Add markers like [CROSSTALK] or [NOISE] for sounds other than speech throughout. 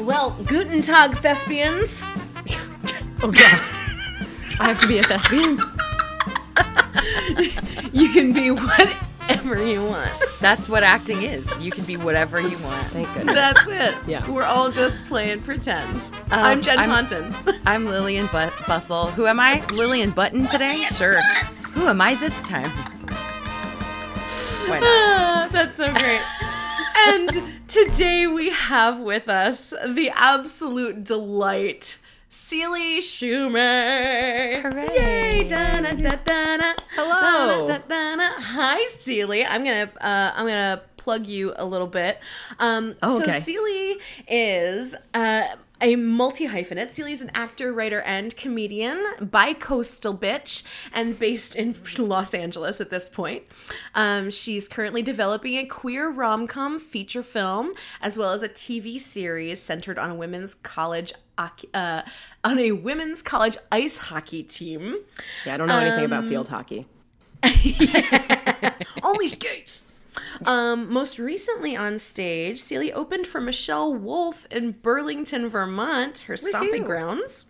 Well, guten Tag, thespians. [LAUGHS] Oh god. I have to be a thespian. [LAUGHS] You can be whatever you want. That's what acting is. You can be whatever you want. Thank goodness. That's it. Yeah. We're all just playing pretend. Oh, I'm Jen I'm- Ponton. [LAUGHS] I'm Lillian but- Bustle. Who am I? Lillian Button today? Sure. Who am I this time? Why not? That's so great. And today we have with us the absolute delight, Celie Schumer. Hooray. Yay! Da-na-da-da-na. Hello. Da-na-da-da-na. Hi, Celie. I'm gonna uh, I'm gonna plug you a little bit. Um, Oh, So okay. Celie is. Uh, a multi hyphenate. Celie's an actor, writer, and comedian, bi coastal bitch, and based in [LAUGHS] Los Angeles at this point. Um, she's currently developing a queer rom com feature film, as well as a TV series centered on a women's college. Uh, on a women's college ice hockey team. Yeah, I don't know anything about field hockey. [LAUGHS] Only skates. Um, most recently on stage, Celia opened for Michelle Wolf in Burlington, Vermont, her stomping grounds.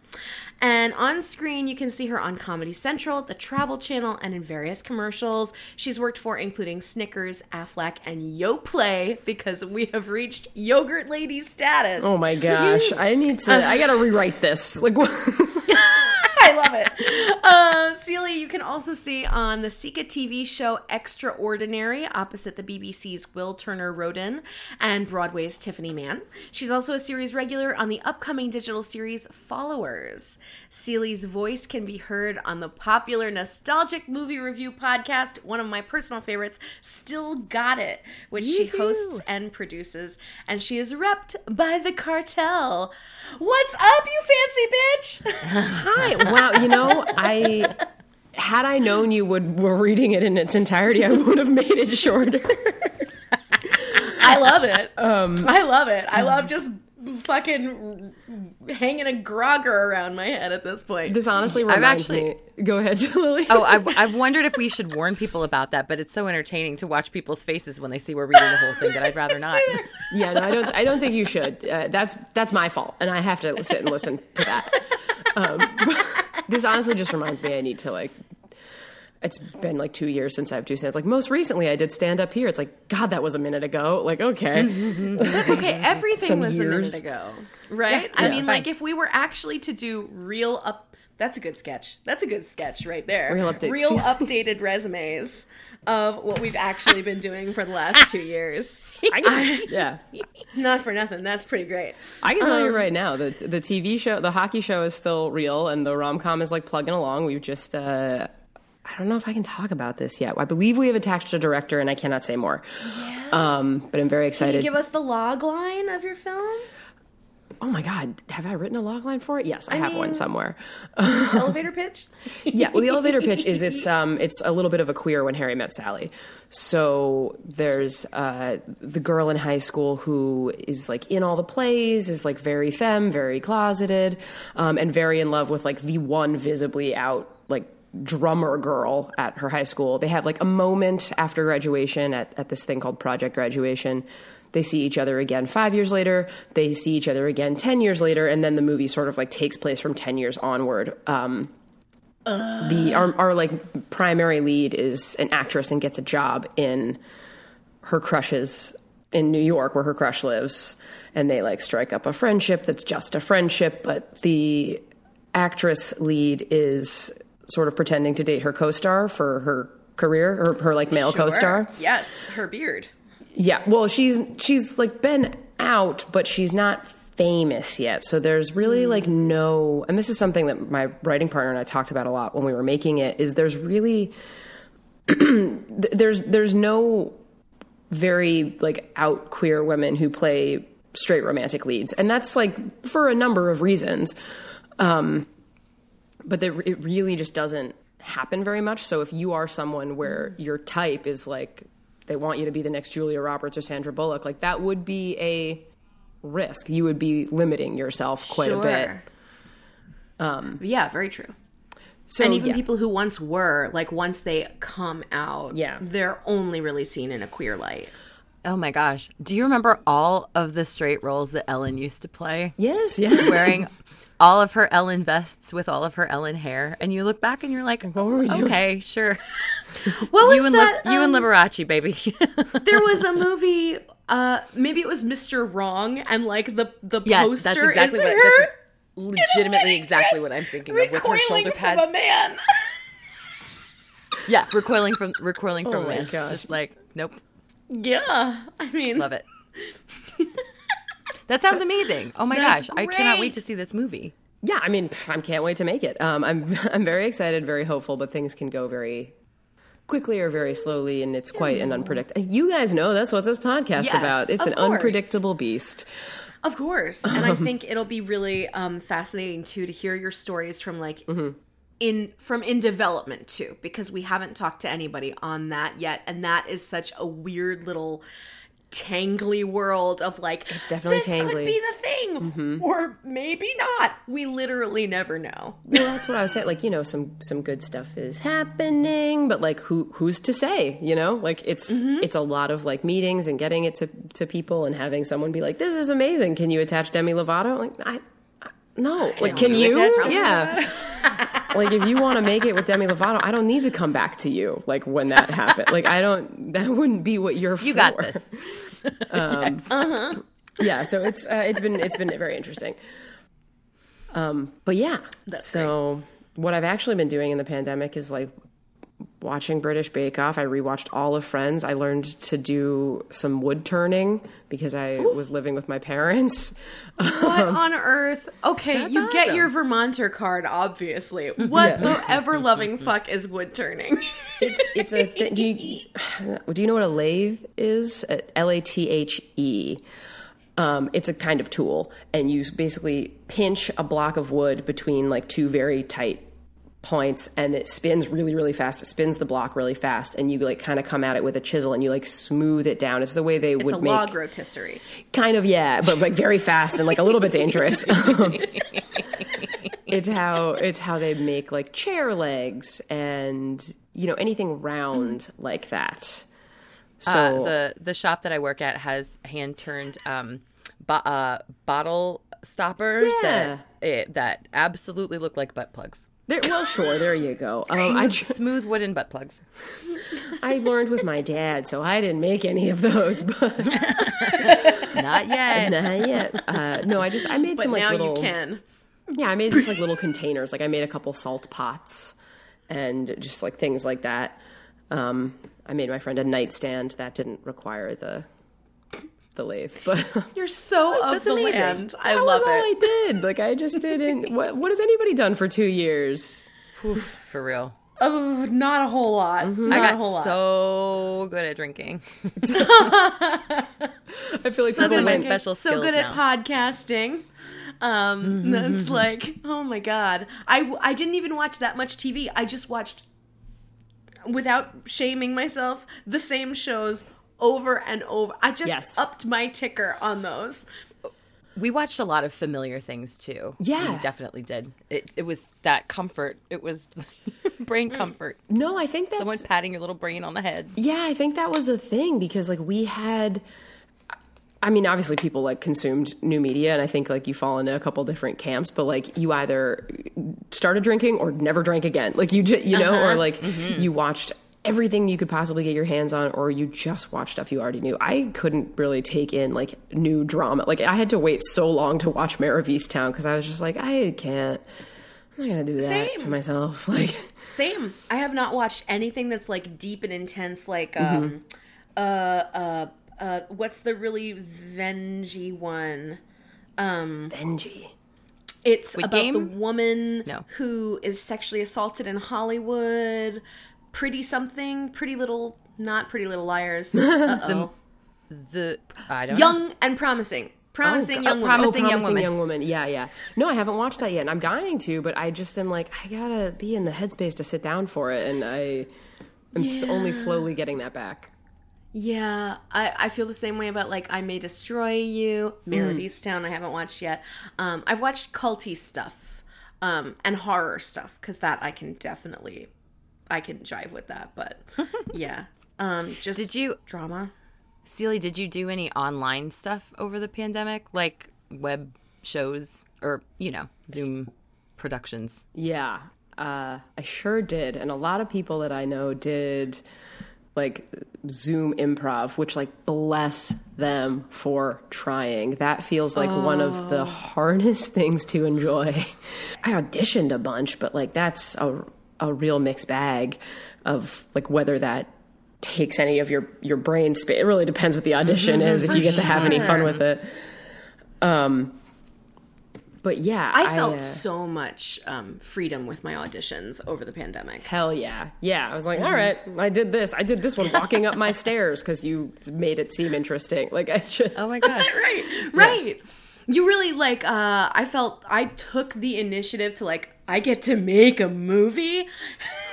And on screen, you can see her on Comedy Central, the Travel Channel, and in various commercials she's worked for, including Snickers, Aflac, and Yoplait, because we have reached yogurt lady status. Oh my gosh. I need to I gotta rewrite this. Like [LAUGHS] love it. Uh, Celia, you can also see on the Sika TV show Extraordinary, opposite the BBC's Will Turner Roden and Broadway's Tiffany Mann. She's also a series regular on the upcoming digital series Followers. Celia's voice can be heard on the popular nostalgic movie review podcast, one of my personal favorites, Still Got It, which she hosts and produces. And she is repped by the cartel. What's up, you fancy bitch? [LAUGHS] Hi. Wow, you know, I had I known you would were reading it in its entirety, I would have made it shorter. I love it. I love it. I love just fucking hanging a grogger around my head at this point. This honestly reminds actually- me. Go ahead, Lily. Oh, I've, I've wondered if we should warn people about that, but it's so entertaining to watch people's faces when they see we're reading the whole thing that I'd rather [LAUGHS] not. Yeah, no, I don't. I don't think you should. Uh, that's that's my fault, and I have to sit and listen to that. [LAUGHS] Um, [LAUGHS] this honestly just reminds me I need to like. It's been like two years since I've do stand. Like most recently, I did stand up here. It's like God, that was a minute ago. Like okay, [LAUGHS] That's okay. Everything Some was years. a minute ago, right? I Yeah, mean, like if we were actually to do real up. That's a good sketch. That's a good sketch right there. Real updates. Real [LAUGHS] updated resumes of what we've actually been doing for the last two years. I [LAUGHS] yeah. Not for nothing. That's pretty great. I can tell Um, you right now that the TV show, the hockey show, is still real, and the rom com is like plugging along. We've just. Uh, I don't know if I can talk about this yet. I believe we have attached a director, and I cannot say more. Um, but I'm very Can excited. you give us the log line of your film? Oh my god, have I written a log line for it? Yes, I, have one somewhere. [LAUGHS] Elevator pitch? yeah, well, the elevator pitch is it's [LAUGHS] um it's a little bit of a queer when Harry met Sally. So there's uh the girl in high school who is like in all the plays, is like very femme, very closeted, um, and very in love with like the one visibly out like drummer girl at her high school. They have like a moment after graduation at, at this thing called Project Graduation. They see each other again five years later. They see each other again 10 years later. And then the movie sort of like takes place from 10 years onward. Um, the our, our like primary lead is an actress and gets a job in her crush's in New York where her crush lives and they like strike up a friendship that's just a friendship but the actress lead is sort of pretending to date her co-star for her career or her like male co-star Yes, her beard. Yeah, well, she's she's like been out, but she's not famous yet. So there's really like no, and this is something that my writing partner and I talked about a lot when we were making it. Is there's really [CLEARS THROAT] there's there's no very like out queer women who play straight romantic leads, and that's like for a number of reasons. Um, but it really just doesn't happen very much. So if you are someone where your type is like they want you to be the next Julia Roberts or Sandra Bullock, like that would be a risk. You would be limiting yourself quite a bit. Um, yeah, very true. So and even yeah. people who once were, like, once they come out, Yeah. they're only really seen in a queer light. Oh my gosh. Do you remember all of the straight roles that Ellen used to play? Yes, yeah. Wearing [LAUGHS] all of her Ellen vests with all of her Ellen hair. And you look back and you're like, What were we doing? okay, sure. [LAUGHS] What was You and, that? Lib- you and um, Liberace, baby. [LAUGHS] there was a movie. Uh, maybe it was Mr. Wrong, and like the the yes, poster that's exactly is what her that's legitimately exactly what I'm thinking of with her recoiling shoulder from pads. a man. Yeah, recoiling from recoiling from Oh my man. gosh. Just like, nope. yeah, I mean, Love it. [LAUGHS] that sounds amazing. Oh my That's gosh. I cannot wait to see this movie. Yeah, I mean, I can't wait to make it. Um, I'm [LAUGHS] I'm very excited, very hopeful, but things can go very quickly or very slowly, and it's quite an unpredictable. You guys know that's what this podcast Yes, about. It's an course. unpredictable beast. Of course. And I [LAUGHS] think it'll be really um, fascinating too to hear your stories from like in from in development too, because we haven't talked to anybody on that yet. And that is such a weird little tangly world of like it's definitely this could be the thing mm-hmm. or maybe not we literally never know [LAUGHS] Well, that's what I was saying. Like, you know, some some good stuff is happening, but like, who who's to say? You know, like it's mm-hmm. it's a lot of like meetings and getting it to to people and having someone be like, "This is amazing. Can you attach Demi Lovato?" Like, I. I- No, like, can you you? attach Demi Yeah. [LAUGHS] like, if you want to make it with Demi Lovato, I don't need to come back to you. Like when that happened, like I don't. That wouldn't be what you're. You for. got this. [LAUGHS] Uh huh. yeah so it's uh, it's been it's been very interesting um but yeah That's so what i've actually been doing in the pandemic is like watching british bake off i rewatched all of friends. I learned to do some wood turning because i was living with my parents. What on earth? Okay you get your vermonter card obviously. What the [LAUGHS] ever loving fuck is wood turning? It's it's a thing do you [SIGHS] do you know what a lathe is? L-a-t-h-e um, it's a kind of tool and you basically pinch a block of wood between like two very tight points and it spins really really fast. It spins the block really fast and you like kind of come at it with a chisel and you like smooth it down. It's the way they it's would a make log rotisserie. Kind of yeah but like very fast and like a little bit dangerous. [LAUGHS] It's how it's how they make like chair legs and you know anything round like that. So Uh, the the shop that I work at has hand turned um, bo- uh, bottle stoppers that it, that absolutely look like butt plugs. There, well sure there you go um, I, tr- [LAUGHS] Smooth wooden butt plugs. I learned with my dad so i didn't make any of those but [LAUGHS] Not yet. [LAUGHS] not yet uh, no i just i made but some like now little you can Yeah, I made just like little containers. Like I made a couple salt pots and just like things like that. Um, I made my friend a nightstand that didn't require the the lathe, but [LAUGHS] you're so of That's the amazing. land i that love was all it I did. Like I just [LAUGHS] didn't. What what has anybody done for two years? For real. oh not a whole lot not I a got whole lot so good at drinking. [LAUGHS] I feel like So people my went, special so skills good at podcasting. Um, that's like, oh my god. I I didn't even watch that much TV. I just watched, without shaming myself, the same shows over and over. I just Yes. upped my ticker on those. We watched a lot of familiar things too. Yeah. we definitely did. It, it was that comfort. It was [LAUGHS] brain mm. comfort. no, I think that's Someone patting your little brain on the head. Yeah, I think that was a thing because like we had I mean, obviously people like consumed new media and I think like you fall into a couple different camps, but like you either started drinking or never drank again. Like you just, you know, or uh-huh. like mm-hmm. you watched everything you could possibly get your hands on or you just watch stuff you already knew. I couldn't really take in like new drama. Like I had to wait so long to watch Mare of Easttown because I was just like I can't I'm not going to do that Same. to myself. [LAUGHS] Like Same. I have not watched anything that's like deep and intense. Like, um, uh, uh, uh, what's the really vengy one? Benji. It's Squid about Game? the woman No. who is sexually assaulted in Hollywood. Pretty something, pretty little, not pretty little liars. [LAUGHS] Uh-oh. The I don't know. young and promising, promising young woman. Promising oh, Young Woman. young woman. Yeah, yeah. No, I haven't watched that yet, and I'm dying to, but I just am like, I gotta be in the headspace to sit down for it, and I am s- only slowly getting that back. Yeah, I, I feel the same way about like I May Destroy You, Mare Mm. of Easttown. I haven't watched yet. Um, I've watched culty stuff um, and horror stuff because that I can definitely I can jive with that. But [LAUGHS] yeah, um, just Did you- drama? Celie, did you do any online stuff over the pandemic, like web shows or you know Zoom productions? Yeah, uh, I sure did, and a lot of people that I know did like Zoom improv, which like bless them for trying. That feels like oh. one of the [LAUGHS] hardest things to enjoy. [LAUGHS] I auditioned a bunch, but like that's a a real mixed bag of like whether that takes any of your your brain space. It really depends what the audition mm-hmm, is if you get sure. to have any fun with it. Um but yeah, I felt I, uh, so much um, freedom with my auditions over the pandemic. Hell yeah, yeah. I was like, all right, I did this. I did this one walking up my [LAUGHS] stairs because you made it seem interesting. Like I just, oh my god, right, [LAUGHS] [LAUGHS] right. Yeah. You really like. uh I felt I took the initiative to like. I get to make a movie.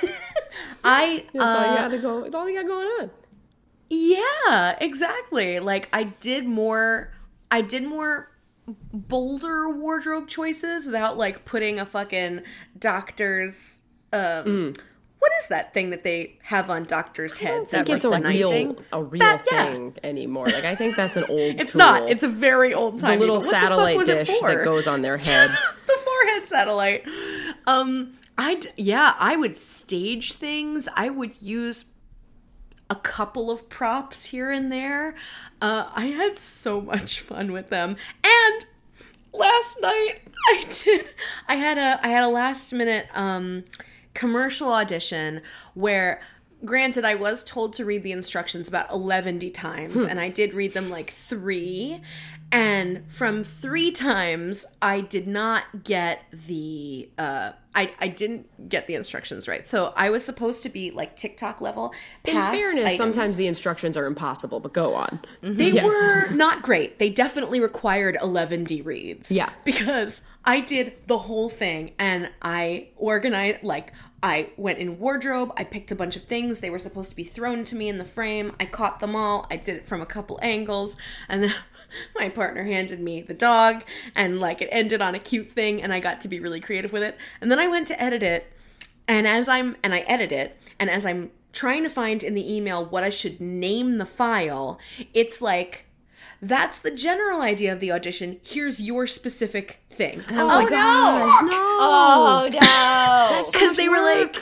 [LAUGHS] I. It's uh, all you got to go. It's all you got going on. Yeah, exactly. Like I did more. I did more bolder wardrobe choices without like putting a fucking doctor's um mm. what is that thing that they have on doctors' heads? I think it's like, a real a real thing yeah. anymore. Like I think that's an old. [LAUGHS] it's tool. not. It's a very old time. The little satellite the dish that goes on their [LAUGHS] head. the forehead satellite. Um, I yeah, I would stage things. I would use a couple of props here and there. Uh, I had so much fun with them. And last night [LAUGHS] I did I had a I had a last minute um, commercial audition where granted I was told to read the instructions about 110 times hmm. and I did read them like 3 and from three times i did not get the uh I, I didn't get the instructions right so i was supposed to be like tiktok level in fairness items. sometimes the instructions are impossible but go on mm-hmm. they yeah. were not great they definitely required 11d reads yeah because i did the whole thing and i organized like I went in wardrobe, I picked a bunch of things. They were supposed to be thrown to me in the frame. I caught them all. I did it from a couple angles. And then [LAUGHS] my partner handed me the dog and like it ended on a cute thing and I got to be really creative with it. And then I went to edit it and as I'm and I edit it and as I'm trying to find in the email what I should name the file, it's like that's the general idea of the audition. Here's your specific thing. And I was oh, like, no. Oh, no. Oh no. [LAUGHS] Because they were like,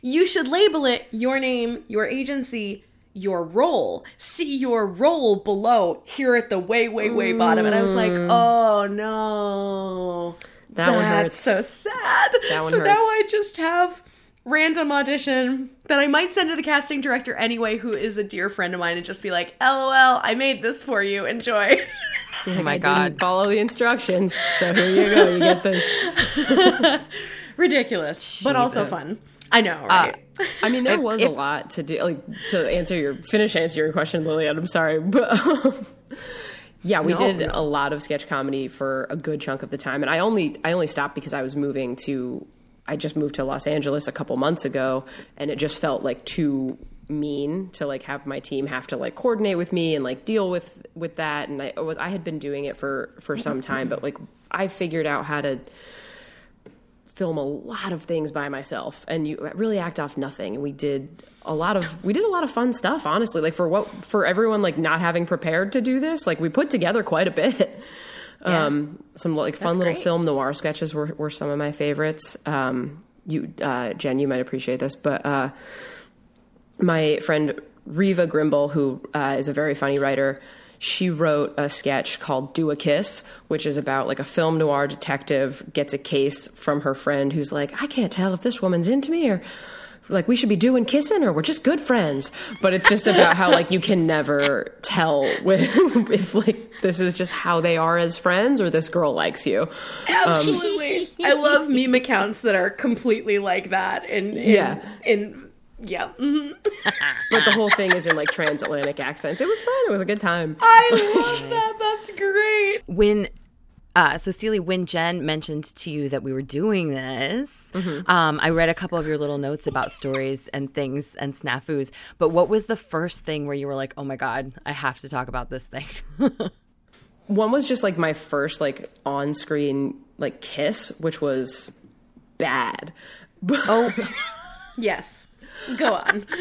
you should label it your name, your agency, your role. See your role below here at the way, way, way bottom. And I was like, mm. oh no. That That's one hurts. so sad. That one so hurts. now I just have random audition that I might send to the casting director anyway, who is a dear friend of mine, and just be like, LOL, I made this for you. Enjoy. [LAUGHS] Oh my god. follow the instructions. So here you go. You get the [LAUGHS] ridiculous, Jesus. but also fun. I know, uh, right? Uh, I mean, there if, was if, a lot to do. Like to answer your finish answer your question, Lillian. I'm sorry, [LAUGHS] but um, yeah, we no, did no. a lot of sketch comedy for a good chunk of the time, and I only I only stopped because I was moving to. I just moved to Los Angeles a couple months ago, and it just felt like too mean to like have my team have to like coordinate with me and like deal with with that and I was I had been doing it for for some time but like I figured out how to film a lot of things by myself and you really act off nothing and we did a lot of we did a lot of fun stuff honestly like for what for everyone like not having prepared to do this like we put together quite a bit [LAUGHS] yeah. um some like fun That's little great. film noir sketches were, were some of my favorites um you uh jen you might appreciate this but uh my friend Riva Grimble, who uh, is a very funny writer, she wrote a sketch called Do a Kiss, which is about like a film noir detective gets a case from her friend who's like, I can't tell if this woman's into me or like we should be doing kissing or we're just good friends. But it's just about how like you can never tell [LAUGHS] with, if like this is just how they are as friends or this girl likes you. Absolutely. Um, I love meme accounts that are completely like that in, in yeah. in yeah. Mm-hmm. [LAUGHS] but the whole thing is in like transatlantic accents. It was fun. It was a good time. I love that. That's great. When uh, so Celie, when Jen mentioned to you that we were doing this, mm-hmm. um, I read a couple of your little notes about stories and things and snafus. But what was the first thing where you were like, "Oh my god, I have to talk about this thing"? [LAUGHS] One was just like my first like on-screen like kiss, which was bad. oh, [LAUGHS] yes. Go on. [LAUGHS]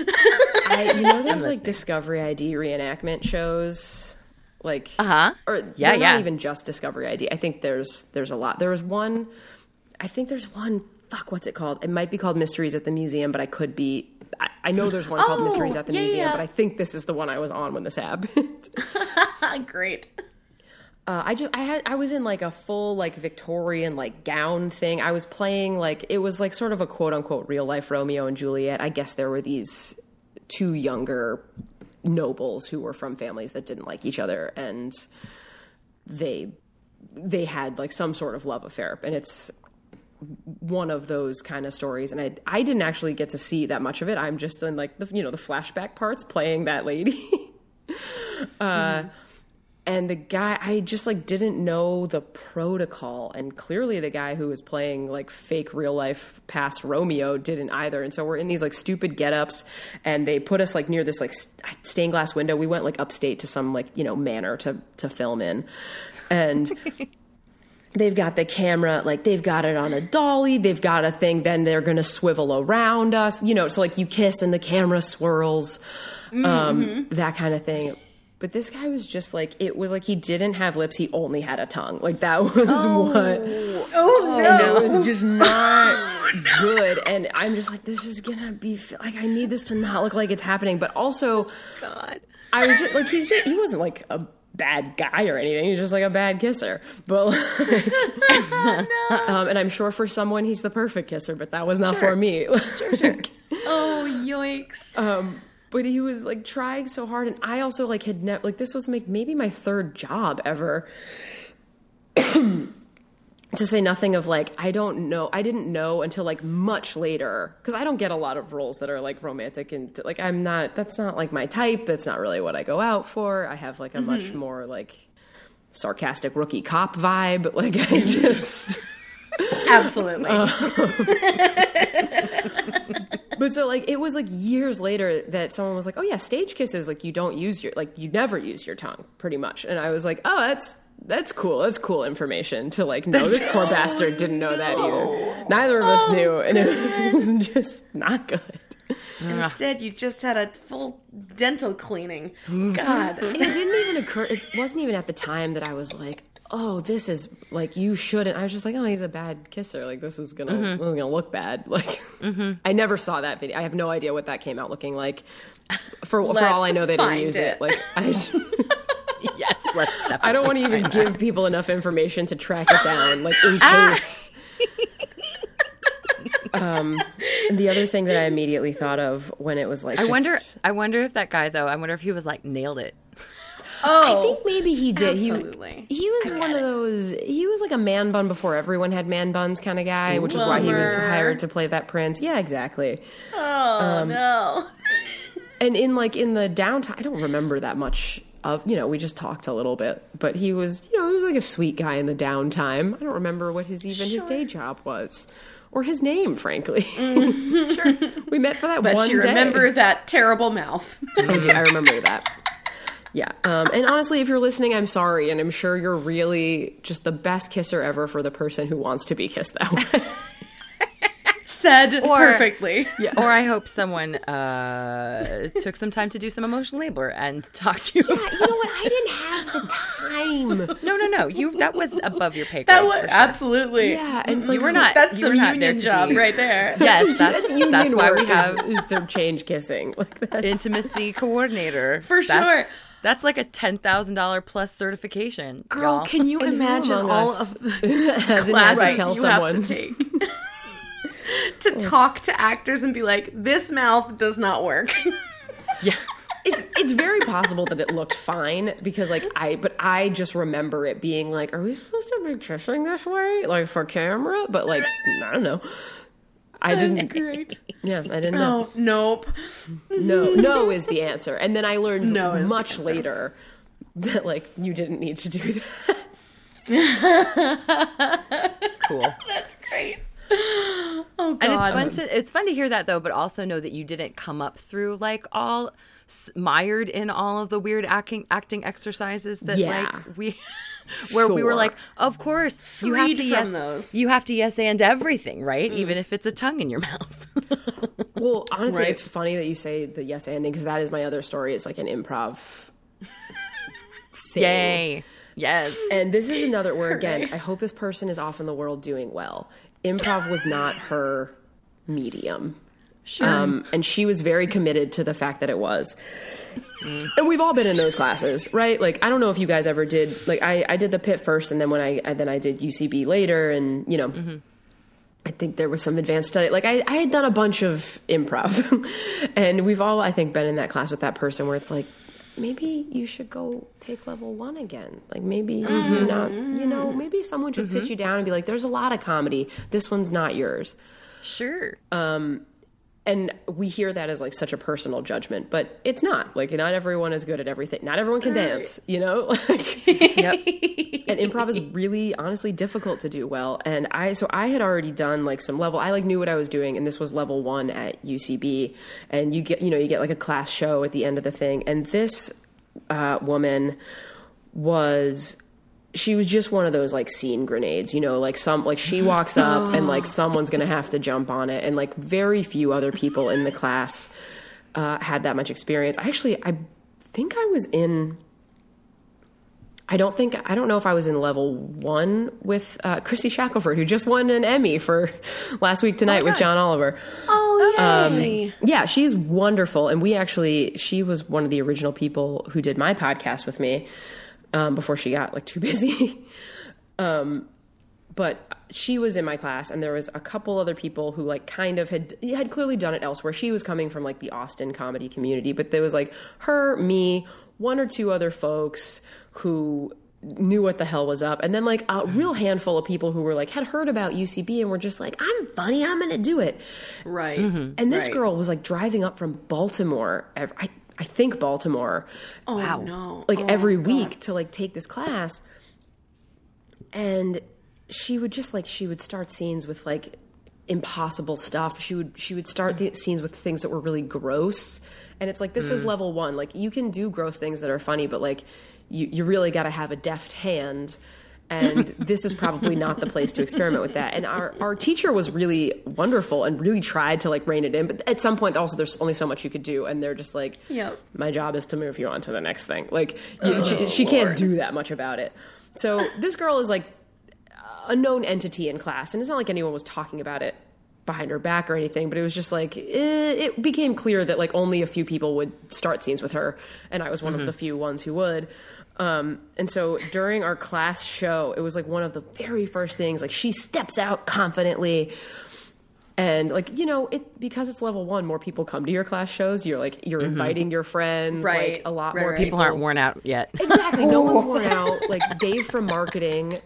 I, you know, there's like Discovery ID reenactment shows, like Uh-huh. or Yeah, yeah. not even just Discovery ID. I think there's there's a lot. There was one, I think there's one. Fuck, what's it called? It might be called Mysteries at the Museum, but I could be. I, I know there's one called Oh, Mysteries at the yeah, Museum, yeah. but I think this is the one I was on when this happened. [LAUGHS] Great. Uh, I just I had I was in like a full like Victorian like gown thing. I was playing like it was like sort of a quote unquote real life Romeo and Juliet. I guess there were these two younger nobles who were from families that didn't like each other and they they had like some sort of love affair and it's one of those kind of stories and I I didn't actually get to see that much of it. I'm just in like the you know the flashback parts playing that lady. [LAUGHS] uh and the guy i just like didn't know the protocol. And clearly the guy who was playing like fake real life past romeo didn't either. And so we're in these like stupid get-ups and they put us like near this like st- stained glass window. We went like upstate to some like you know manor to to film in. And [LAUGHS] they've got the camera like they've got it on a dolly. They've got a thing. Then they're gonna swivel around us. You know so like you kiss and the camera swirls. Um that kind of thing but this guy was just like it was like he didn't have lips he only had a tongue like that [LAUGHS] was what Oh, and it was just not good and i'm just like this is gonna be like i need this to not look like it's happening but also God. I was just like, he's just, he wasn't like a bad guy or anything. He's just like a bad kisser. But like, [LAUGHS] um, and I'm sure for someone he's the perfect kisser, but that was not for me. Sure, sure. [LAUGHS] Oh, yoinks. um, but he was like trying so hard, and I also like had never like this was like maybe my third job ever. [CLEARS THROAT] to say nothing of like I don't know I didn't know until like much later because I don't get a lot of roles that are like romantic and like I'm not that's not like my type that's not really what I go out for I have like a mm-hmm. much more like sarcastic rookie cop vibe [LAUGHS] like I just Absolutely. [LAUGHS] Um, [LAUGHS] but so like it was like years later that someone was like oh yeah stage kisses like you don't use your like you never use your tongue pretty much and I was like oh that's that's cool that's cool information to like know this poor bastard didn't know that either neither of us oh, knew and it was [LAUGHS] just not good Instead, you just had a full dental cleaning. Mm-hmm. God. And it didn't even occur. It wasn't even at the time that I was like, "Oh, this is like you shouldn't." I was just like, "Oh, he's a bad kisser. Like this is gonna, this is gonna look bad." [LAUGHS] Like, I never saw that video. I have no idea what that came out looking like. [LAUGHS] For for all I know, they didn't use it. it. Like, I, [LAUGHS] just- Yes, let's definitely. I don't want to even give people enough information to track it down, like in Ah. case. um, the other thing that I immediately thought of when it was like, I wonder. I wonder if that guy though. I wonder if he was like nailed it. Oh, I think maybe he did. absolutely. He, he was one of those. He was like a man bun before everyone had man buns kind of guy, which is why he was hired to play that prince. Yeah, exactly. oh um, no. [LAUGHS] And in like in the downtime, I don't remember that much of. You know, we just talked a little bit, but he was, you know, he was like a sweet guy in the downtime. I don't remember what his even his day job was. Or his name, frankly. Mm, sure, [LAUGHS] we met for that one. But one you day. remember that terrible mouth. I do. I remember that. Yeah. Um, and honestly, if you're listening, I'm sorry. And I'm sure you're really just the best kisser ever for the person who wants to be kissed that [LAUGHS] way. Said Or- perfectly. [LAUGHS] Or I hope someone uh, took some time to do some emotional labor and talk to you. Yeah, you know what? I didn't have the time. No, no, no. You that was above your pay grade. That was sure. absolutely. Yeah. And it's like, You were not. That's you some not union job be- right there. Yes, that's union that's why we have is, is to change kissing. [LAUGHS] Like that. intimacy coordinator For That's- sure. That's like a ten thousand dollar plus certification. Girl, y'all. can you And imagine all us of [LAUGHS] the hasn't to classes tell you someone. have to take [LAUGHS] to oh. talk to actors and be like, "This mouth does not work." [LAUGHS] yeah. it's it's very possible that it looked fine because like I but I just remember it being like, are we supposed to be kissing this way, like for camera? But like I don't know. I didn't. Great. [LAUGHS] Yeah, I didn't oh, know. Oh, nope. No, [LAUGHS] no is the answer. And then I learned No much later that like you didn't need to do [LAUGHS] that. Cool. That's great. Oh god. And it's fun um, to it's fun to hear that though, but also know that you didn't come up through like all s- mired in all of the weird acting acting exercises that Yeah. like we [LAUGHS] where we were like, of course you have to yes those. you have to yes and everything, right? Mm. Even if it's a tongue in your [LAUGHS] mouth. Well, honestly, Right. it's funny that you say the yes ending because that is my other story. It's like an improv thing. Yay. Yes. And this is another where again, I hope this person is off in the world doing well. Improv was not her medium. Sure. Um, and she was very committed to the fact that it was. And we've all been in those classes, right? Like I don't know if you guys ever did. Like I, I did the pit first, and then when I, I then I did UCB later, and you know, mm-hmm. I think there was some advanced study. Like I, I had done a bunch of improv, [LAUGHS] and we've all I think been in that class with that person where it's like maybe you should go take level one again. Like maybe you mm-hmm. not, you know, maybe someone should sit mm-hmm. you down and be like, "There's a lot of comedy. This one's not yours." sure. Um, and we hear that as like such a personal judgment but it's not. Like not everyone is good at everything. Not everyone can dance you know? [LAUGHS] Like yep. and improv is really honestly difficult to do well. And i so i had already done like some level i like knew what i was doing and this was level one at ucb and you get you know you get like a class show at the end of the thing. And this uh, woman was she was just one of those like scene grenades, you know, like some like she walks up and like [GASPS] someone's gonna have to jump on it, and like very few other people in the class uh, had that much experience. I actually I think I was in. I don't think I don't know if I was in level one with uh, Chrissy Shackelford, who just won an Emmy for [LAUGHS] last week tonight with John Oliver. Oh, yay. Yeah, she's wonderful, and we actually she was one of the original people who did my podcast with me um, before she got like too busy. [LAUGHS] um, but she was in my class, and there was a couple other people who like kind of had had clearly done it elsewhere. She was coming from like the Austin comedy community, but there was like her, me, one or two other folks who knew what the hell was up and then like a real handful of people who were like had heard about UCB and were just like I'm funny I'm going to do it Right. and this Right. girl was like driving up from Baltimore. I I think Baltimore. Oh, Wow. no. Like Oh, every God. week to like take this class, and she would just like she would start scenes with like impossible stuff. She would she would start the scenes with things that were really gross, and it's like this is mm. level one. Like you can do gross things that are funny, but like you you really got to have a deft hand and [LAUGHS] this is probably not the place to experiment with that. And our, our teacher was really wonderful and really tried to like rein it in. But at some point, also, there's only so much you could do. And they're just like, Yep. my job is to move you on to the next thing. Like, you, she, oh, she can't do that much about it. So this girl is like a known entity in class. And it's not like anyone was talking about it behind her back or anything, but it was just like, eh, it became clear that like only a few people would start scenes with her. And I was one of the few ones who would. Um, and so during our class show, it was like one of the very first things. Like she steps out confidently, and like you know, it because it's level one, more people come to your class shows. You're like you're inviting your friends, Right. Like a lot Right, more right. people People aren't worn out yet. Exactly, no one's worn [LAUGHS] out. Like Dave from marketing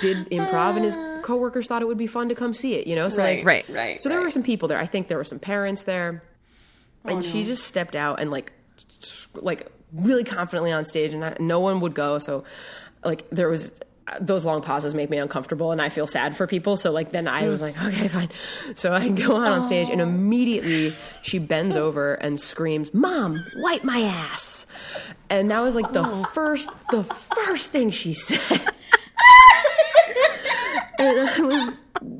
did improv, and his coworkers thought it would be fun to come see it. You know, so Right. like Right. Right. so there right. were some people there. I think there were some parents there, oh, and Oh, she just stepped out and like, like really confidently on stage, and I, no one would go. So, like there was those long pauses make me uncomfortable, and I feel sad for people. So like then I was hmm. like, okay, fine. So I go out on stage, and oh. immediately she bends over and screams, "Mom, wipe my ass!" And that was like the oh. first, the first thing she said. [LAUGHS] and I was,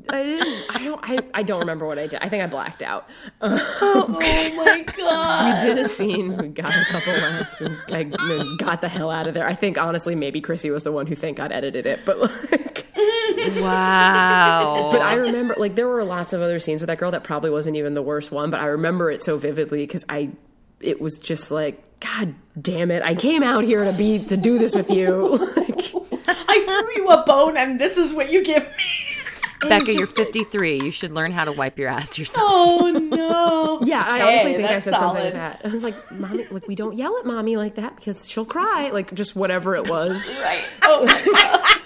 I didn't, I don't, I, I don't remember what I did. I think I blacked out. Oh [LAUGHS] my god. We did a scene. We got a couple laughs. We I, got the hell out of there. I think honestly, maybe Chrissy was the one who thank God edited it. But like, Wow. [LAUGHS] but I remember like there were lots of other scenes with that girl that probably wasn't even the worst one. But I remember it so vividly because I, it was just like, God damn it! I came out here to be to do this with you. [LAUGHS] like, I threw you a bone and this is what you give me. [LAUGHS] Becca, you're 53. You should learn how to wipe your ass yourself. Oh no. [LAUGHS] Yeah, I Okay, honestly think I that's said something solid. like that. I was like, "Mommy, like we don't yell at mommy like that because she'll cry." Like just whatever it was. [LAUGHS] Right. Oh my god.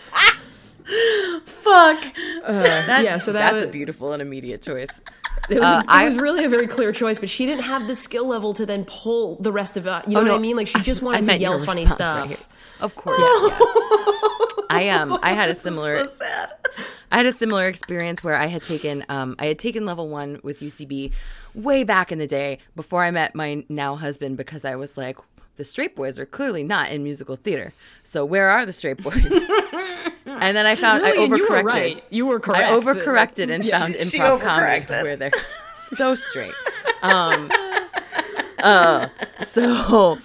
Fuck. yeah, so that That's was, a beautiful and immediate choice. it was, uh, it I- was really a very clear choice, but she didn't have the skill level to then pull the rest of it. You know Oh, what no, I mean? Like she just I wanted to yell funny stuff. right. Of course. I um [LAUGHS] I had a similar So sad. I had a similar experience where I had taken um I had taken level 1 with UCB way back in the day before I met my now husband because I was like the straight boys are clearly not in musical theater. So where are the straight boys? [LAUGHS] and then I found I Really? You overcorrected. were right. You were correct. I overcorrected and found She improv comedy where they're so straight. [LAUGHS] Um, uh, so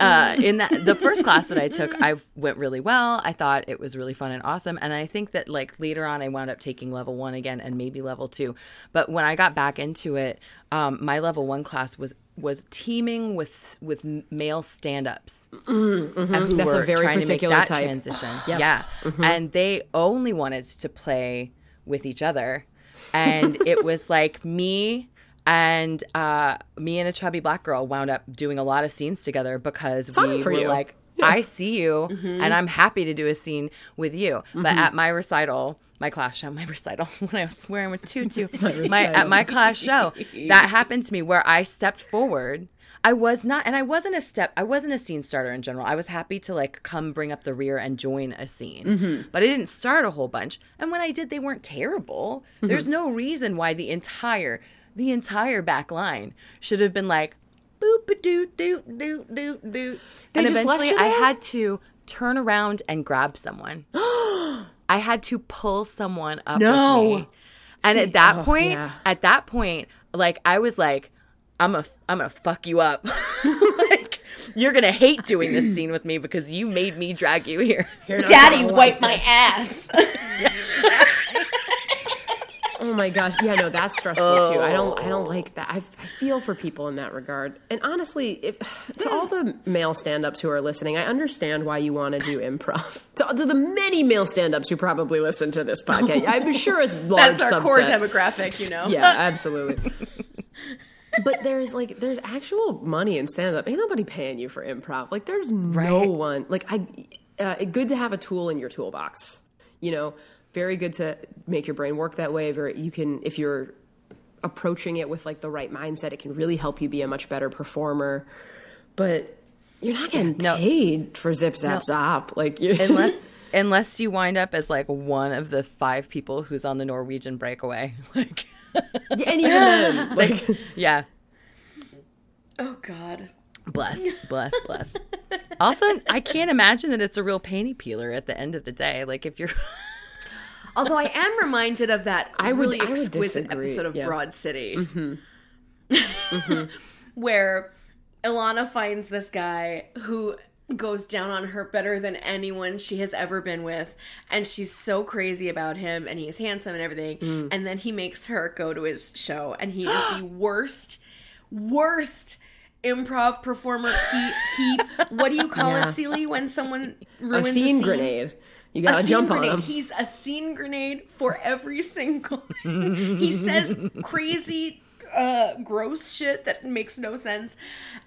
uh, in that the first class that I took, I went really well. I thought it was really fun and awesome, and I think that like later on, I wound up taking level one again and maybe level two. But when I got back into it, um, my level one class was was teeming with with male stand-ups Mm, and who That's a were very trying to make that type. transition. [SIGHS] Yes. Yeah, and they only wanted to play with each other, and it was like me and uh, me and a chubby black girl wound up doing a lot of scenes together because Fun we were you. like, I see you, mm-hmm. and I'm happy to do a scene with you. But mm-hmm. at my recital. My class show, [LAUGHS] my recital, when I was wearing a [LAUGHS] tutu, my, at my class show, that happened to me where I stepped forward I was not, and I wasn't a step. I wasn't a scene starter in general. I was happy to like come bring up the rear and join a scene, mm-hmm. but I didn't start a whole bunch. And when I did, they weren't terrible. There's no reason why the entire, the entire back line should have been like, boop a doo doo doo doo doo. And eventually, I had to turn around and grab someone. [GASPS] I had to pull someone up. No. with me. And at that oh, point, yeah. at that point, like I was like, I'm a, I'm gonna fuck you up. [LAUGHS] like you're gonna hate doing this scene with me because you made me drag you here. Daddy wipe my ass. [LAUGHS] Oh my gosh, yeah, no, that's stressful too. I don't, I don't like that. I, I feel for people in that regard. And honestly, if [SIGHS] to all the male stand-ups who are listening, I understand why you want to do improv. [LAUGHS] To, to the many male stand-ups who probably listen to this podcast, I'm [LAUGHS] sure it's large That's our core demographic, you know. Yeah, absolutely. [LAUGHS] but there's like there's actual money in stand up. Ain't nobody paying you for improv. Like there's no one. Like I, uh, good to have a tool in your toolbox. You know, very good to make your brain work that way. Very you can if you're approaching it with like the right mindset, it can really help you be a much better performer. But you're not getting no. paid for zip zap zap Like you [LAUGHS] Unless unless you wind up as like one of the five people who's on the Norwegian breakaway. [LAUGHS] Like and even then, [LAUGHS] like yeah. Oh God. Bless, bless, bless. Also, I can't imagine that it's a real panty peeler at the end of the day. Like if you're Although I am reminded of that I would- really I would exquisite disagree, episode of yeah. Broad City, mm-hmm. [LAUGHS] where Ilana finds this guy who goes down on her better than anyone she has ever been with, and she's so crazy about him, and he's handsome and everything, mm. and then he makes her go to his show, and he is [GASPS] the worst, worst improv performer. He he. What do you call Yeah. it, Celie, when someone ruins a ruins scene grenade. You gotta a scene jump on grenade. them. He's a scene grenade for every single. [LAUGHS] he says crazy, uh, gross shit that makes no sense,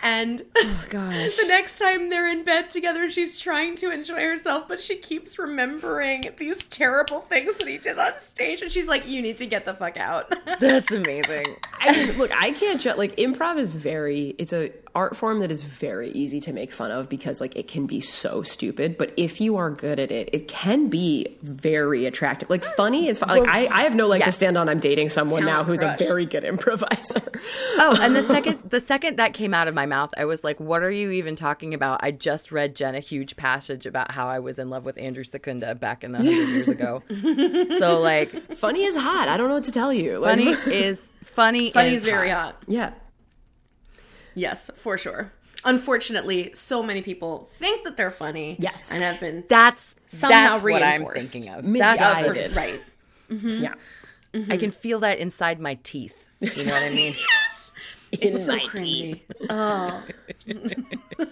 and Oh, [LAUGHS] the next time they're in bed together, she's trying to enjoy herself, but she keeps remembering these terrible things that he did on stage, and she's like, "You need to get the fuck out." [LAUGHS] That's amazing. I mean, look, I can't ju- like improv is very it's a art form that is very easy to make fun of because like it can be so stupid, but if you are good at it, it can be very attractive. Like funny is fu- like I, I have no leg to stand on. I'm dating someone now who's crush. a very good improviser. Oh, and the [LAUGHS] second the second that came out of my mouth, I was like, "What are you even talking about?" I just read Jen a huge passage about how I was in love with Andrew Secunda back in the hundred years ago. [LAUGHS] So like, funny is hot. I don't know what to tell you. [LAUGHS] Funny is funny. Funny is is very hot. yeah. Yes, for sure. Unfortunately, so many people think that they're funny. Yes. and have been That's Somehow that's what I'm thinking of. Misguided. That's for- did. right. Mm-hmm. Yeah. Mm-hmm. I can feel that inside my teeth. You know what I mean? [LAUGHS] It's so my cringy. [LAUGHS] Oh. [LAUGHS]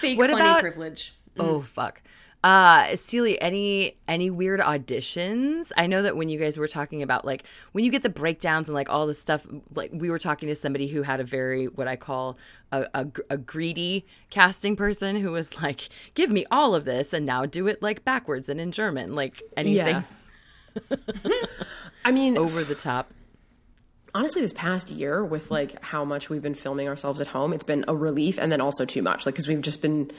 Fake What funny about- privilege. Oh fuck. Uh Celie, any any weird auditions? I know that when you guys were talking about like when you get the breakdowns and like all the stuff like we were talking to somebody who had a very what I call a, a, a greedy casting person who was like, give me all of this and now do it like backwards and in German. Like anything Yeah. I mean, over the top. Honestly this past year with like how much we've been filming ourselves at home it's been a relief and then also too much like because we've just been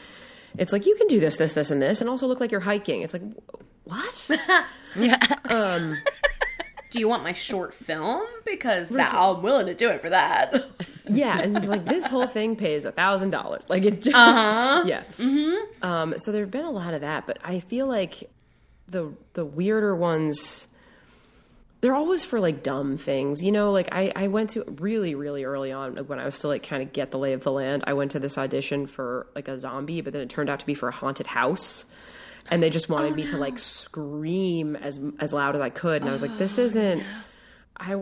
it's like you can do this this this and this and also look like you're hiking it's like what [LAUGHS] yeah Um Do you want my short film? Because that, I'm willing to do it for that. [LAUGHS] yeah and it's like this whole thing pays a thousand dollars like it just uh-huh. [LAUGHS] yeah mm-hmm. um so there have been a lot of that but i feel like the the weirder ones they're always for like dumb things, you know. Like I, I went to really, really early on when I was still like kind of get the lay of the land. I went to this audition for like a zombie, but then it turned out to be for a haunted house, and they just wanted Oh, me to like scream as as loud as I could, and I was like, this isn't, I,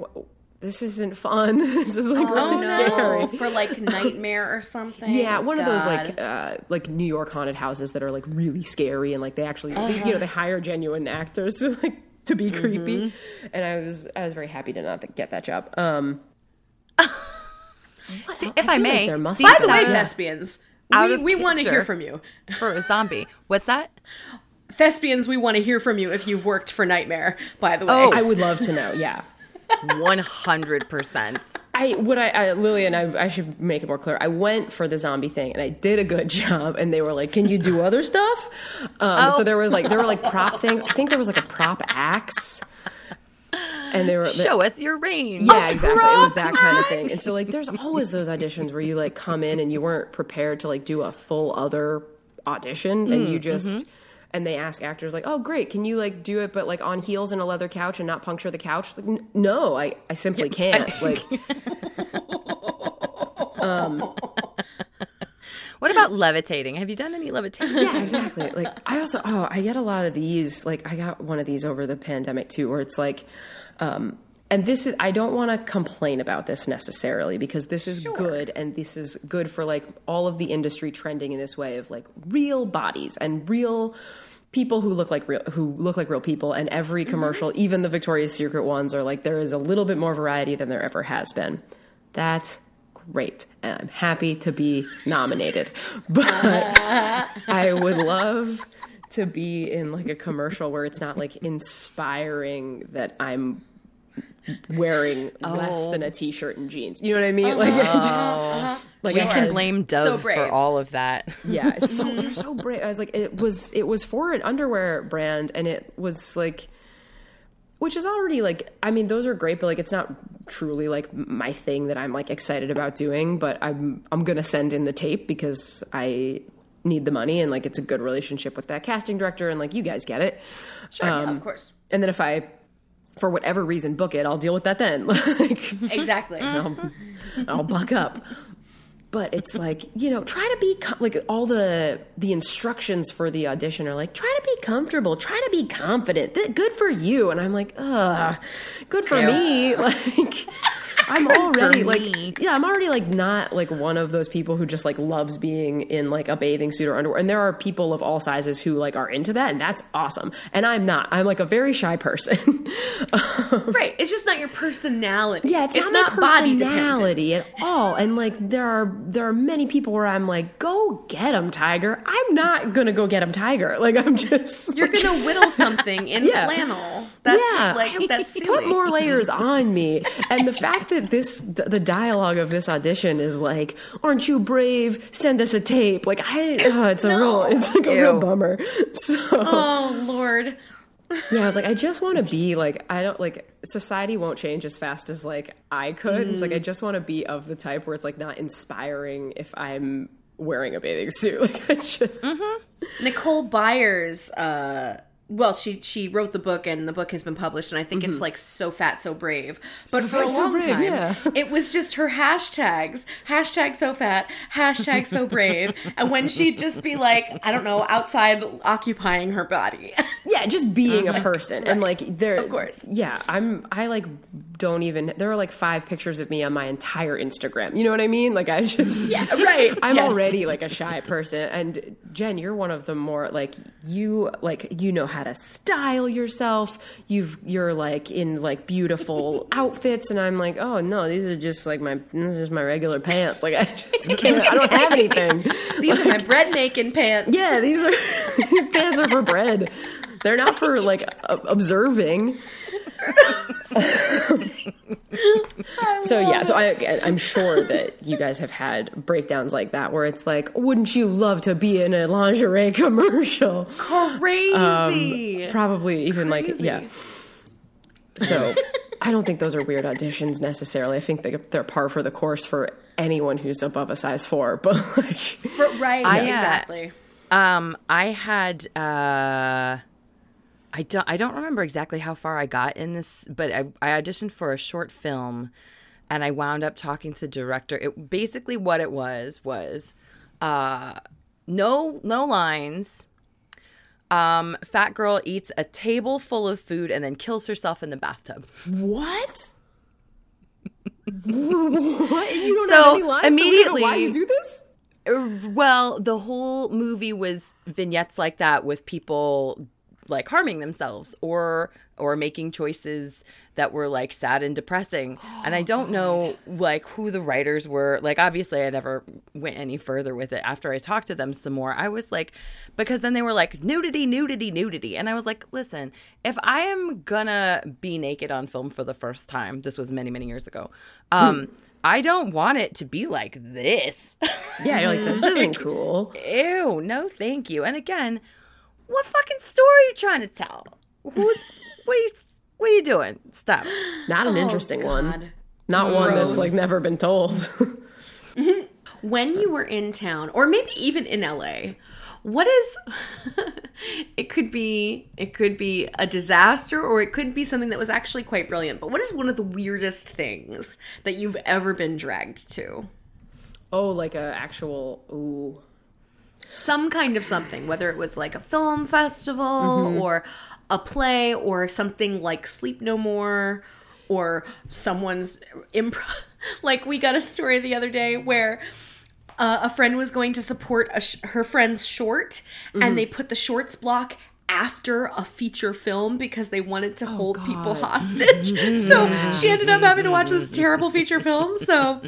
this isn't fun. [LAUGHS] this is like really scary. Oh, for like nightmare or something. Yeah, one of those like uh, like New York haunted houses that are like really scary and like they actually they, you know they hire genuine actors to like to be creepy. And I was I was very happy to not get that job. Um, [LAUGHS] See, if I, feel like may, there must see By the way, thespians, we, we want to hear from you. [LAUGHS] for a zombie. What's that? Thespians, we want to hear from you if you've worked for Nightmare. By the way, Oh. I would love to know. Yeah. One hundred percent. I would I, I Lillian I, I should make it more clear. I went for the zombie thing and I did a good [LAUGHS] job and they were like, "Can you do other stuff?" Um, So there was like there were like prop things. I think there was like a prop axe, and they were Show us your range. Yeah, exactly. It was that kind of thing. And so like there's always those auditions where you like come in and you weren't prepared to like do a full other audition and you just and they ask actors like, "Oh, great. Can you like do it but like on heels and a leather couch and not puncture the couch?" Like, "N- "No, I I simply can't." Like [LAUGHS] um, What about levitating? Have you done any levitating? yeah, exactly. Like I also oh, I get a lot of these. Like I got one of these over the pandemic too, where it's like, um, and this is I don't want to complain about this necessarily because this is good and this is good for like all of the industry trending in this way of like real bodies and real people who look like real who look like real people and every mm-hmm. commercial even the victoria's secret ones are like there is a little bit more variety than there ever has been. That's great and i'm happy to be nominated. [LAUGHS] But [LAUGHS] I would love to be in like a commercial where it's not like inspiring that I'm wearing less than a t-shirt and jeans. You know what I mean? Like, I just, like we I can had- blame So Dove for all of that. yeah, [LAUGHS] so they're so brave. I was like, it was it was for an underwear brand, and it was like, which is already like, I mean, those are great, but like, it's not truly like my thing that I'm like excited about doing. But I'm I'm gonna send in the tape because I need the money, and like, it's a good relationship with that casting director, and like, you guys get it. sure, yeah, Um, of course, And then if I, for whatever reason, book it, I'll deal with that then. [LAUGHS] like, exactly. [LAUGHS] I'll, I'll buck up. But it's like you know, try to be com- like all the the instructions for the audition are like try to be comfortable, try to be confident. Th- Good for you, and I'm like, ugh, good for me. [LAUGHS] Like I'm already like yeah, I'm already like not like one of those people who just like loves being in like a bathing suit or underwear. And there are people of all sizes who like are into that, and that's awesome. And I'm not. I'm like a very shy person. [LAUGHS] Um, right, it's just not your personality. Yeah, it's, not, not my body personality at all. And like there are there are many people where I'm like, go get him, Tiger. I'm not gonna go get him, Tiger. [LAUGHS] Like I'm just [LAUGHS] You're gonna whittle something in Yeah. flannel. That's yeah, like that's put more layers on me. And the fact that this the dialogue of this audition is like, "Aren't you brave? Send us a tape." Like I, oh, it's a real, it's like a real bummer. [LAUGHS] So oh Lord. [LAUGHS] yeah, I was like, I just want to be like, I don't like society won't change as fast as like I could. It's like I mm. just want to be of the type where it's like not inspiring if I'm wearing a bathing suit. [LAUGHS] Like I just mm-hmm. Nicole Byers, uh, well, she she wrote the book and the book has been published, and I think it's like so fat, so brave. But for a Fat, Mm-hmm. So long Brave, time, yeah. it was just her hashtags: hashtag so fat, hashtag so brave. and when she'd just be like, I don't know, outside occupying her body. yeah, just being a person and like there. Of course. yeah. I'm I like don't even. There are like five pictures of me on my entire Instagram. You know what I mean? Like I just yeah, right. [LAUGHS] I'm Yes. already like a shy person, and Jen, you're one of the more like you like you know how to style yourself. You've you're like in like beautiful [LAUGHS] outfits, and I'm like, oh no, these are just like my this is my regular pants. Like I [LAUGHS] just. I don't have anything. [LAUGHS] These are my bread making pants. Yeah, these are these pants are for bread. They're not for like observing. So yeah, so I, I'm sure that you guys have had breakdowns like that where it's like, wouldn't you love to be in a lingerie commercial? Crazy. Probably even like yeah. So I don't think those are weird auditions necessarily. I think they, they're par for the course for anyone who's above a size four. [LAUGHS] But like, For- right. I, uh, exactly. Um, I had uh, I don't I don't remember exactly how far I got in this, but I, I auditioned for a short film and I wound up talking to the director. It basically what it was was uh no no lines. Um, fat girl eats a table full of food and then kills herself in the bathtub. What? [LAUGHS] what? You don't So, have any lines? immediately- so why you do this? Well, the whole movie was vignettes like that with people like harming themselves or or making choices that were like sad and depressing. and I don't know like who the writers were. Like obviously I never went any further with it after I talked to them some more. I was like because then they were like nudity, nudity, nudity. And I was like, "Listen, if I am gonna be naked on film for the first time, this was many, many years ago. [LAUGHS] Um I don't want it to be like this. Yeah, you're like, this [LAUGHS] isn't cool. Ew, no thank you. And again, what fucking story are you trying to tell? Who's what are you what are you doing? Stop. Not an oh, interesting one. Oh, God. Not one that's like never been told. Mm-hmm. when you were in town or maybe even in LA what is [LAUGHS] it could be it could be a disaster or it could be something that was actually quite brilliant but what is one of the weirdest things that you've ever been dragged to oh, like a actual ooh. Some kind of something whether it was like a film festival or a play or something like sleep no more or someone's improv [LAUGHS] like we got a story the other day where uh, a friend was going to support a sh- her friend's short and they put the shorts block after a feature film because they wanted to hold people hostage. [LAUGHS] so she ended up having to watch this terrible feature film. So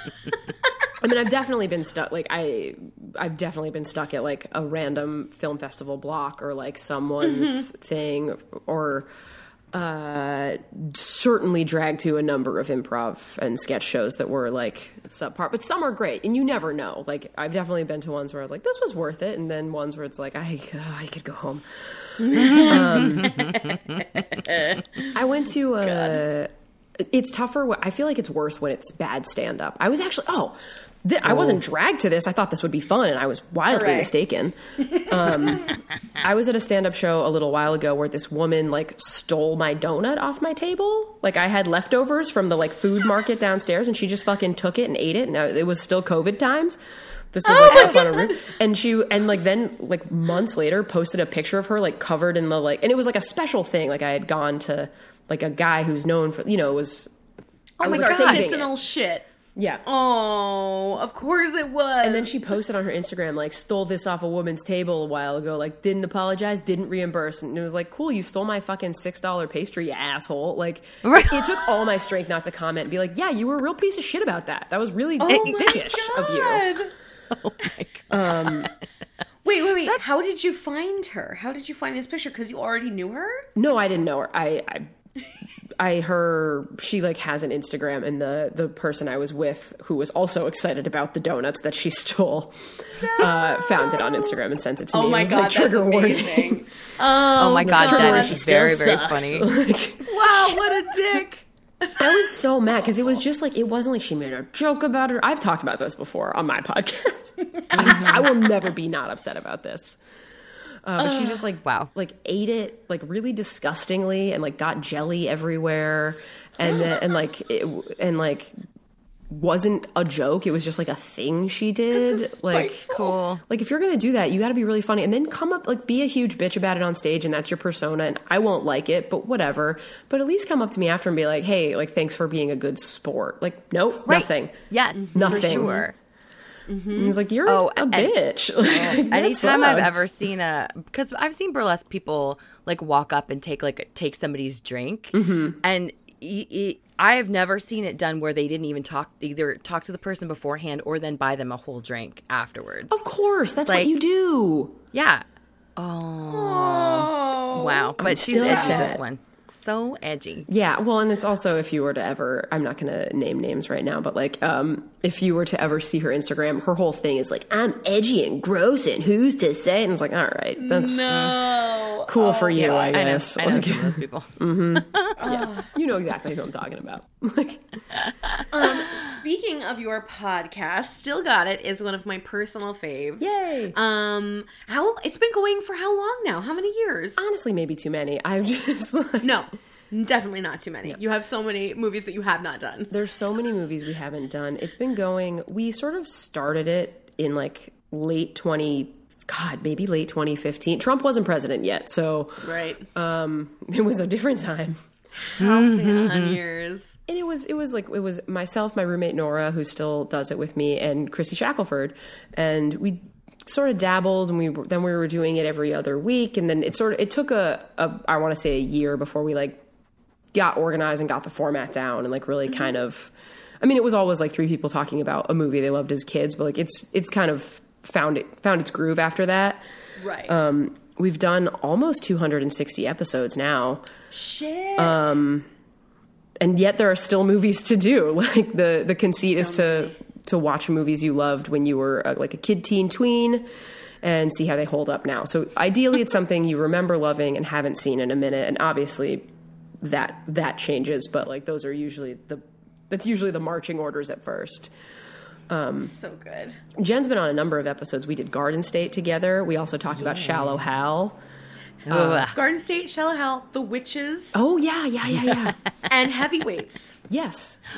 [LAUGHS] I mean, I've definitely been stuck. Like, I, I've definitely been stuck at like a random film festival block or like someone's thing, or uh, certainly dragged to a number of improv and sketch shows that were like subpar. But some are great, and you never know. Like, I've definitely been to ones where I was like, this was worth it, and then ones where it's like, I, I could go home. [LAUGHS] um, I went to a. It's tougher. I feel like it's worse when it's bad stand up. I was actually oh, th- I wasn't dragged to this. I thought this would be fun, and I was wildly Hooray. mistaken. Um, I was at a stand up show a little while ago where this woman like stole my donut off my table. Like I had leftovers from the like food market downstairs, and she just fucking took it and ate it. Now it was still COVID times. This was like up on a roof, and she and like then like months later posted a picture of her like covered in the like, and it was like a special thing. Like I had gone to like a guy who's known for you know was Oh was my god, saving it. medicinal shit. yeah. Oh, of course it was. And then she posted on her Instagram, like, stole this off a woman's table a while ago, like, didn't apologize, didn't reimburse. And it was like, cool, you stole my fucking $6 pastry, you asshole. Like, it took all my strength not to comment and be like, yeah, you were a real piece of shit about that. That was really Oh my dickish of you. Oh my god. Um, wait, wait, wait. How did you find her? How did you find this picture? Because you already knew her? No, I didn't know her. I, I, I her she like has an Instagram, and the the person I was with, who was also excited about the donuts that she [LAUGHS] stole, uh, found it on Instagram and sent it to me. Oh It my was god, like, that's trigger warning. amazing. [LAUGHS] Oh my god, Trigger that warning, she is still very, very sucks. funny. [LAUGHS] Like, wow, what a dick. I was so mad because it was just like it wasn't like she made a joke about it. I've talked about this before on my podcast. I will never be not upset about this. Uh, but she just like Wow. like ate it like really disgustingly and like got jelly everywhere and then, and like it, and like wasn't a joke. It was just like a thing she did. like. Cool. like if you're gonna do that, you got to be really funny, and then come up like be a huge bitch about it on stage, and that's your persona. And I won't like it, but whatever. But at least come up to me after and be like, "Hey, like thanks for being a good sport." Like, nope, nothing. Yes, Nothing. for sure. And he's like, "You're Oh, a and- bitch." [LAUGHS] Like, Anytime I've ever seen a because I've seen burlesque people like walk up and take like take somebody's drink, Mm-hmm. and y- y- I have never seen it done where they didn't even talk either talk to the person beforehand or then buy them a whole drink afterwards. of course, that's what you do. Yeah. Oh. Wow. But she's edgy upset. this one. So edgy. Yeah, well, and it's also if you were to ever, I'm not going to name names right now, but like, um, if you were to ever see her Instagram, her whole thing is like, I'm edgy and gross, and who's to say? And it's like, all right, that's No. Uh, cool for you, I I guess. I know Like, those people. [LAUGHS] Mm-hmm. [LAUGHS] you know exactly who I'm talking about. [LAUGHS] Like, um, speaking of your podcast, Still Got It is one of my personal faves. Yay. Um, how it's been going for how long now? How many years? Honestly, maybe too many. [LAUGHS] I'm just like No, definitely not too many. You have so many movies that you have not done. There's so many movies we haven't done. It's been going. We sort of started it in like late 20 God, maybe late 2015. Trump wasn't president yet, so Right. um [LAUGHS] it was a different time. Halcyon mm-hmm, mm-hmm. years. And it was it was like it was myself, my roommate Nora, who still does it with me, and Chrissy Shackelford, and we sort of dabbled, and we then we were doing it every other week, and then it sort of it took a, a I want to say a year before we like got organized and got the format down, and like really kind of. I mean, it was always like three people talking about a movie they loved as kids, but like it's it's kind of found it found its groove after that. Right. Um, we've done almost 260 episodes now Shit. um, and yet there are still movies to do. [LAUGHS] Like the the conceit is to to watch movies you loved when you were uh, like a kid, teen, tween, and see how they hold up now. So ideally, it's something you remember loving and haven't seen in a minute. And obviously, that that changes. But like those are usually the that's usually the marching orders at first. Um, so good. Jen's been on a number of episodes. We did Garden State together. We also talked about Shallow Hal. Uh, Ugh. Garden State, Shallow Hal, The Witches, Oh yeah, yeah, yeah, yeah. [LAUGHS] and Heavyweights. Yes. [GASPS]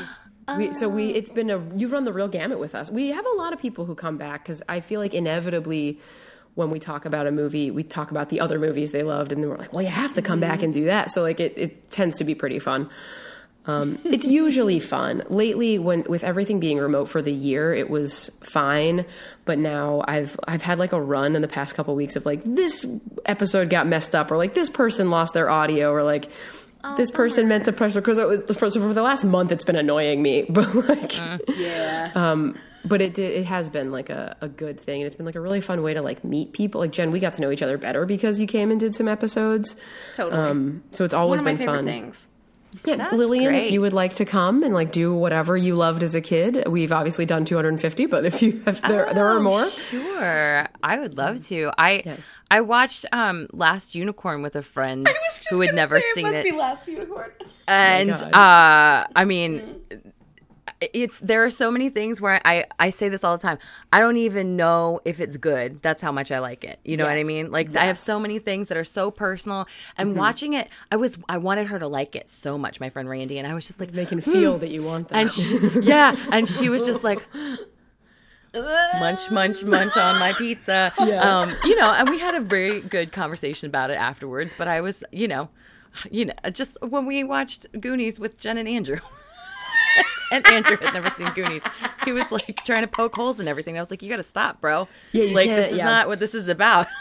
We, so we it's been a uh. you've run the real gamut with us. We have a lot of people who come back because I feel like inevitably when we talk about a movie, we talk about the other movies they loved, and then we're like, well, you have to come back mm-hmm. and do that. So like it, it tends to be pretty fun. Um, it's usually fun. Lately, when with everything being remote for the year, it was fine. But now I've I've had like a run in the past couple weeks of like this episode got messed up, or like this person lost their audio, or like this person meant to press because for, so for the last month it's been annoying me. [LAUGHS] But like, Yeah. um, but it did, it has been like a, a good thing, and it's been like a really fun way to like meet people. Like Jen, we got to know each other better because you came and did some episodes. totally. Um, so it's One always of my been favorite fun. things. Yeah, [LAUGHS] Lillian, if you would like to come and like do whatever you loved as a kid, we've obviously done 250. But if you if there there are Oh, more, Sure, I would love to. I I watched um Last Unicorn with a friend [LAUGHS] who had never seen must it, be Last Unicorn. and God. uh, I mean, it's there are so many things where I I say this all the time. I don't even know if it's good. That's how much I like it. You know what I mean? Like I have so many things that are so personal. And Mm-hmm. watching it, I was I wanted her to like it so much. My friend Randy and I was just like, they can feel that you want that. and she, yeah, and she was just like munch, munch, munch on my pizza. Yeah. Um, you know, and we had a very good conversation about it afterwards. But I was, you know, you know, just when we watched Goonies with Jen and Andrew. [LAUGHS] [LAUGHS] and Andrew had never seen Goonies. He was like trying to poke holes in everything. I was like, "You got to stop, bro. Yeah, like this is yeah. not what this is about." [LAUGHS]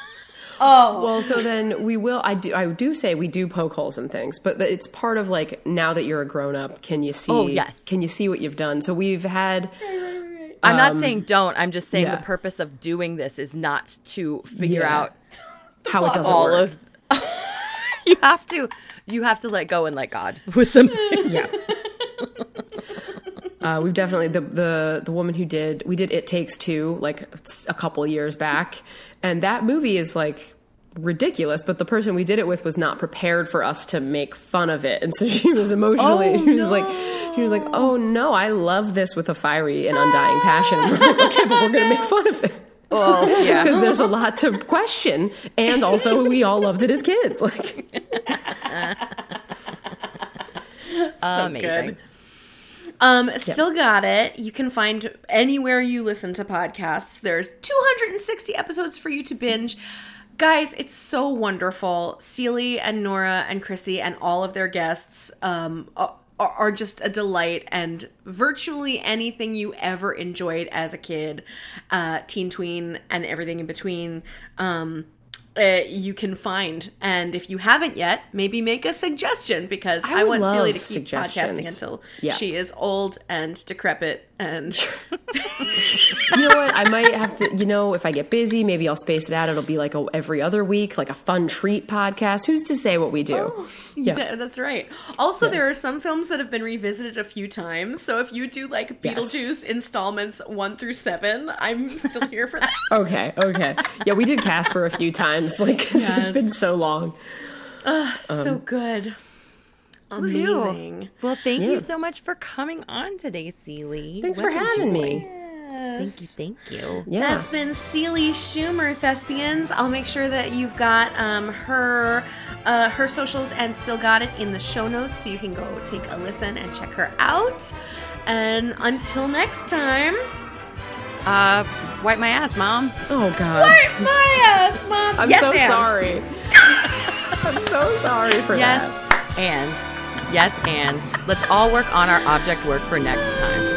Oh, Well, so then we will. I do. I do say we do poke holes in things, but it's part of like now that you're a grown up, can you see? Oh, yes. Can you see what you've done? So we've had. I'm not um, saying don't. I'm just saying yeah. the purpose of doing this is not to figure Yeah. out [LAUGHS] How it doesn't all work. of you have to you have to let go and let God with some things. yeah. Uh, we've definitely the the the woman who did we did It Takes Two like a couple years back, and that movie is like ridiculous. But the person we did it with was not prepared for us to make fun of it, and so [LAUGHS] she was emotionally Oh, she was like she was like, "Oh no, I love this with a fiery and undying passion." [LAUGHS] Like, okay, but we're gonna make fun of it. Oh [LAUGHS] yeah. Because there's a lot to question, and also we all loved it as kids. Like, Amazing. good. Um, still got it. You can find anywhere you listen to podcasts. There's 260 episodes for you to binge. Guys, it's so wonderful. Celie and Nora and Chrissy and all of their guests um, are, are just a delight. And virtually anything you ever enjoyed as a kid, uh, teen, tween, and everything in between, um, uh, you can find. And if you haven't yet, maybe make a suggestion because I, would want Celie to keep podcasting until Yeah. she is old and decrepit and [LAUGHS] you know what? I might have to. You know, if I get busy, maybe I'll space it out. It'll be like a, every other week, like a fun treat podcast. Who's to say what we do? yeah. Th- that's right. Also, there are some films that have been revisited a few times. So if you do like Yes. Beetlejuice installments one through seven, I'm still here for that. [LAUGHS] Okay. Okay. Yeah, we did Casper a few times. like [LAUGHS] Yes. it's been so long. so Um, good. Amazing. Well, thank Yeah. you so much for coming on today, Celie. Thanks What for having joy. me. Thank you, thank you. Yeah. That's been Celie Schumer, Thespians. I'll make sure that you've got um, her uh, her socials and still got it in the show notes so you can go take a listen and check her out. And until next time, Uh, wipe my ass, mom. oh God. wipe my ass, Mom. I'm yes, so and. sorry. [LAUGHS] I'm so sorry for Yes, that. and yes, and let's all work on our object work for next time.